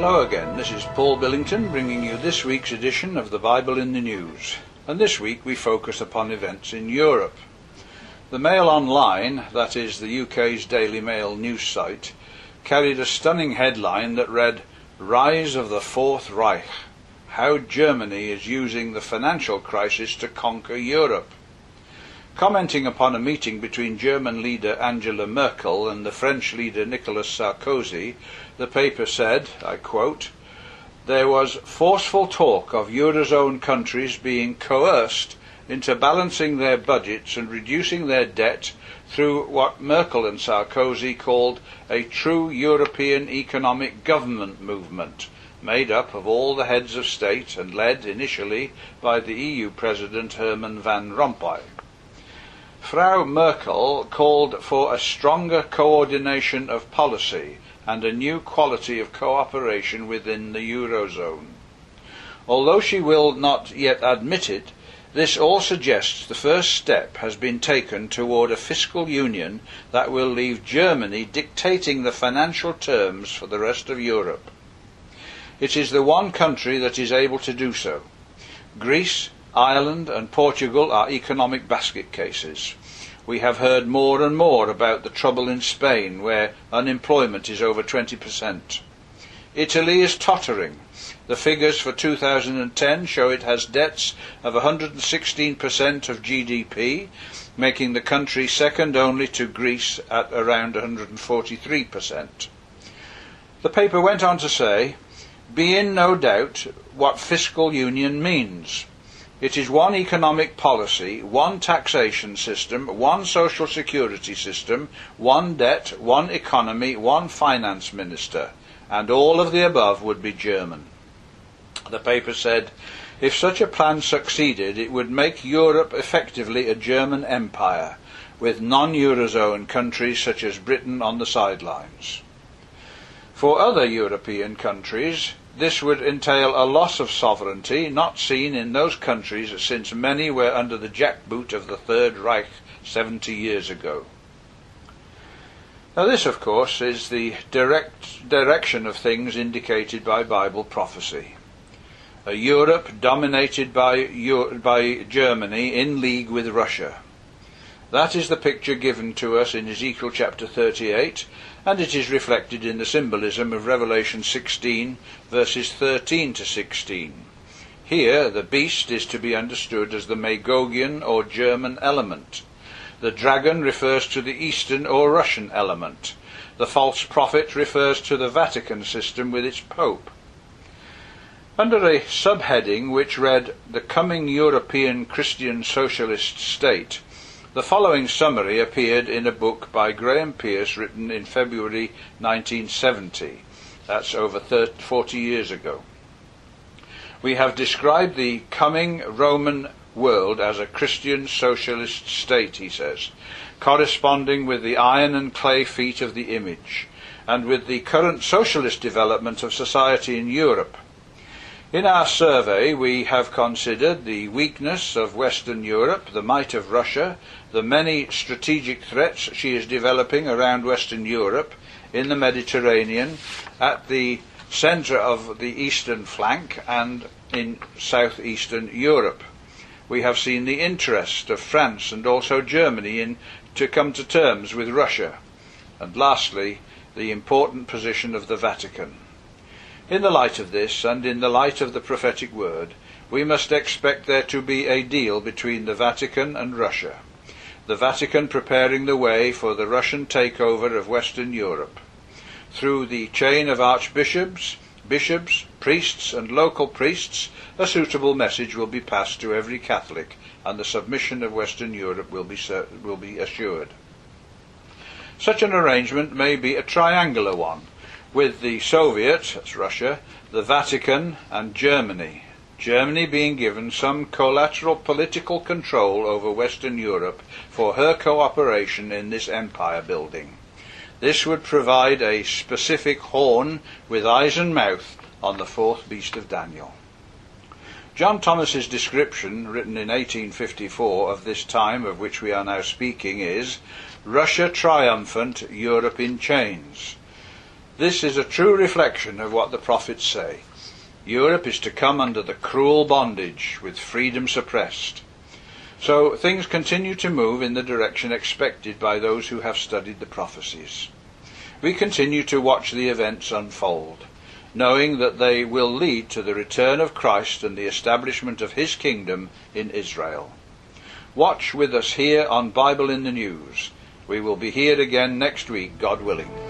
Hello again, this is Paul Billington bringing you this week's edition of the Bible in the News. And this week we focus upon events in Europe. The Mail Online, that is the UK's Daily Mail news site, carried a stunning headline that read Rise of the Fourth Reich How Germany is Using the Financial Crisis to Conquer Europe. Commenting upon a meeting between German leader Angela Merkel and the French leader Nicolas Sarkozy, the paper said, I quote, There was forceful talk of Eurozone countries being coerced into balancing their budgets and reducing their debt through what Merkel and Sarkozy called a true European economic government movement, made up of all the heads of state and led initially by the EU President Herman Van Rompuy. Frau Merkel called for a stronger coordination of policy and a new quality of cooperation within the Eurozone. Although she will not yet admit it, this all suggests the first step has been taken toward a fiscal union that will leave Germany dictating the financial terms for the rest of Europe. It is the one country that is able to do so. Greece, Ireland and Portugal are economic basket cases. We have heard more and more about the trouble in Spain, where unemployment is over 20%. Italy is tottering. The figures for 2010 show it has debts of 116% of GDP, making the country second only to Greece at around 143%. The paper went on to say, Be in no doubt what fiscal union means. It is one economic policy, one taxation system, one social security system, one debt, one economy, one finance minister, and all of the above would be German. The paper said, if such a plan succeeded, it would make Europe effectively a German empire, with non Eurozone countries such as Britain on the sidelines. For other European countries, this would entail a loss of sovereignty not seen in those countries since many were under the jackboot of the Third Reich 70 years ago. Now, this, of course, is the direct direction of things indicated by Bible prophecy. A Europe dominated by, by Germany in league with Russia. That is the picture given to us in Ezekiel chapter 38, and it is reflected in the symbolism of Revelation 16, verses 13 to 16. Here, the beast is to be understood as the Magogian or German element. The dragon refers to the Eastern or Russian element. The false prophet refers to the Vatican system with its pope. Under a subheading which read The Coming European Christian Socialist State, the following summary appeared in a book by Graham Pearce written in February 1970. That's over 30, 40 years ago. We have described the coming Roman world as a Christian socialist state, he says, corresponding with the iron and clay feet of the image, and with the current socialist development of society in Europe. In our survey, we have considered the weakness of Western Europe, the might of Russia, the many strategic threats she is developing around Western Europe, in the Mediterranean, at the centre of the eastern flank, and in southeastern Europe. We have seen the interest of France and also Germany in to come to terms with Russia, and lastly, the important position of the Vatican. In the light of this, and in the light of the prophetic word, we must expect there to be a deal between the Vatican and Russia. The Vatican preparing the way for the Russian takeover of Western Europe. Through the chain of archbishops, bishops, priests, and local priests, a suitable message will be passed to every Catholic, and the submission of Western Europe will be, will be assured. Such an arrangement may be a triangular one with the Soviet, that's Russia, the Vatican, and Germany. Germany being given some collateral political control over Western Europe for her cooperation in this empire building. This would provide a specific horn with eyes and mouth on the fourth beast of Daniel. John Thomas's description, written in 1854 of this time of which we are now speaking, is Russia triumphant, Europe in chains. This is a true reflection of what the prophets say. Europe is to come under the cruel bondage, with freedom suppressed. So things continue to move in the direction expected by those who have studied the prophecies. We continue to watch the events unfold, knowing that they will lead to the return of Christ and the establishment of his kingdom in Israel. Watch with us here on Bible in the News. We will be here again next week, God willing.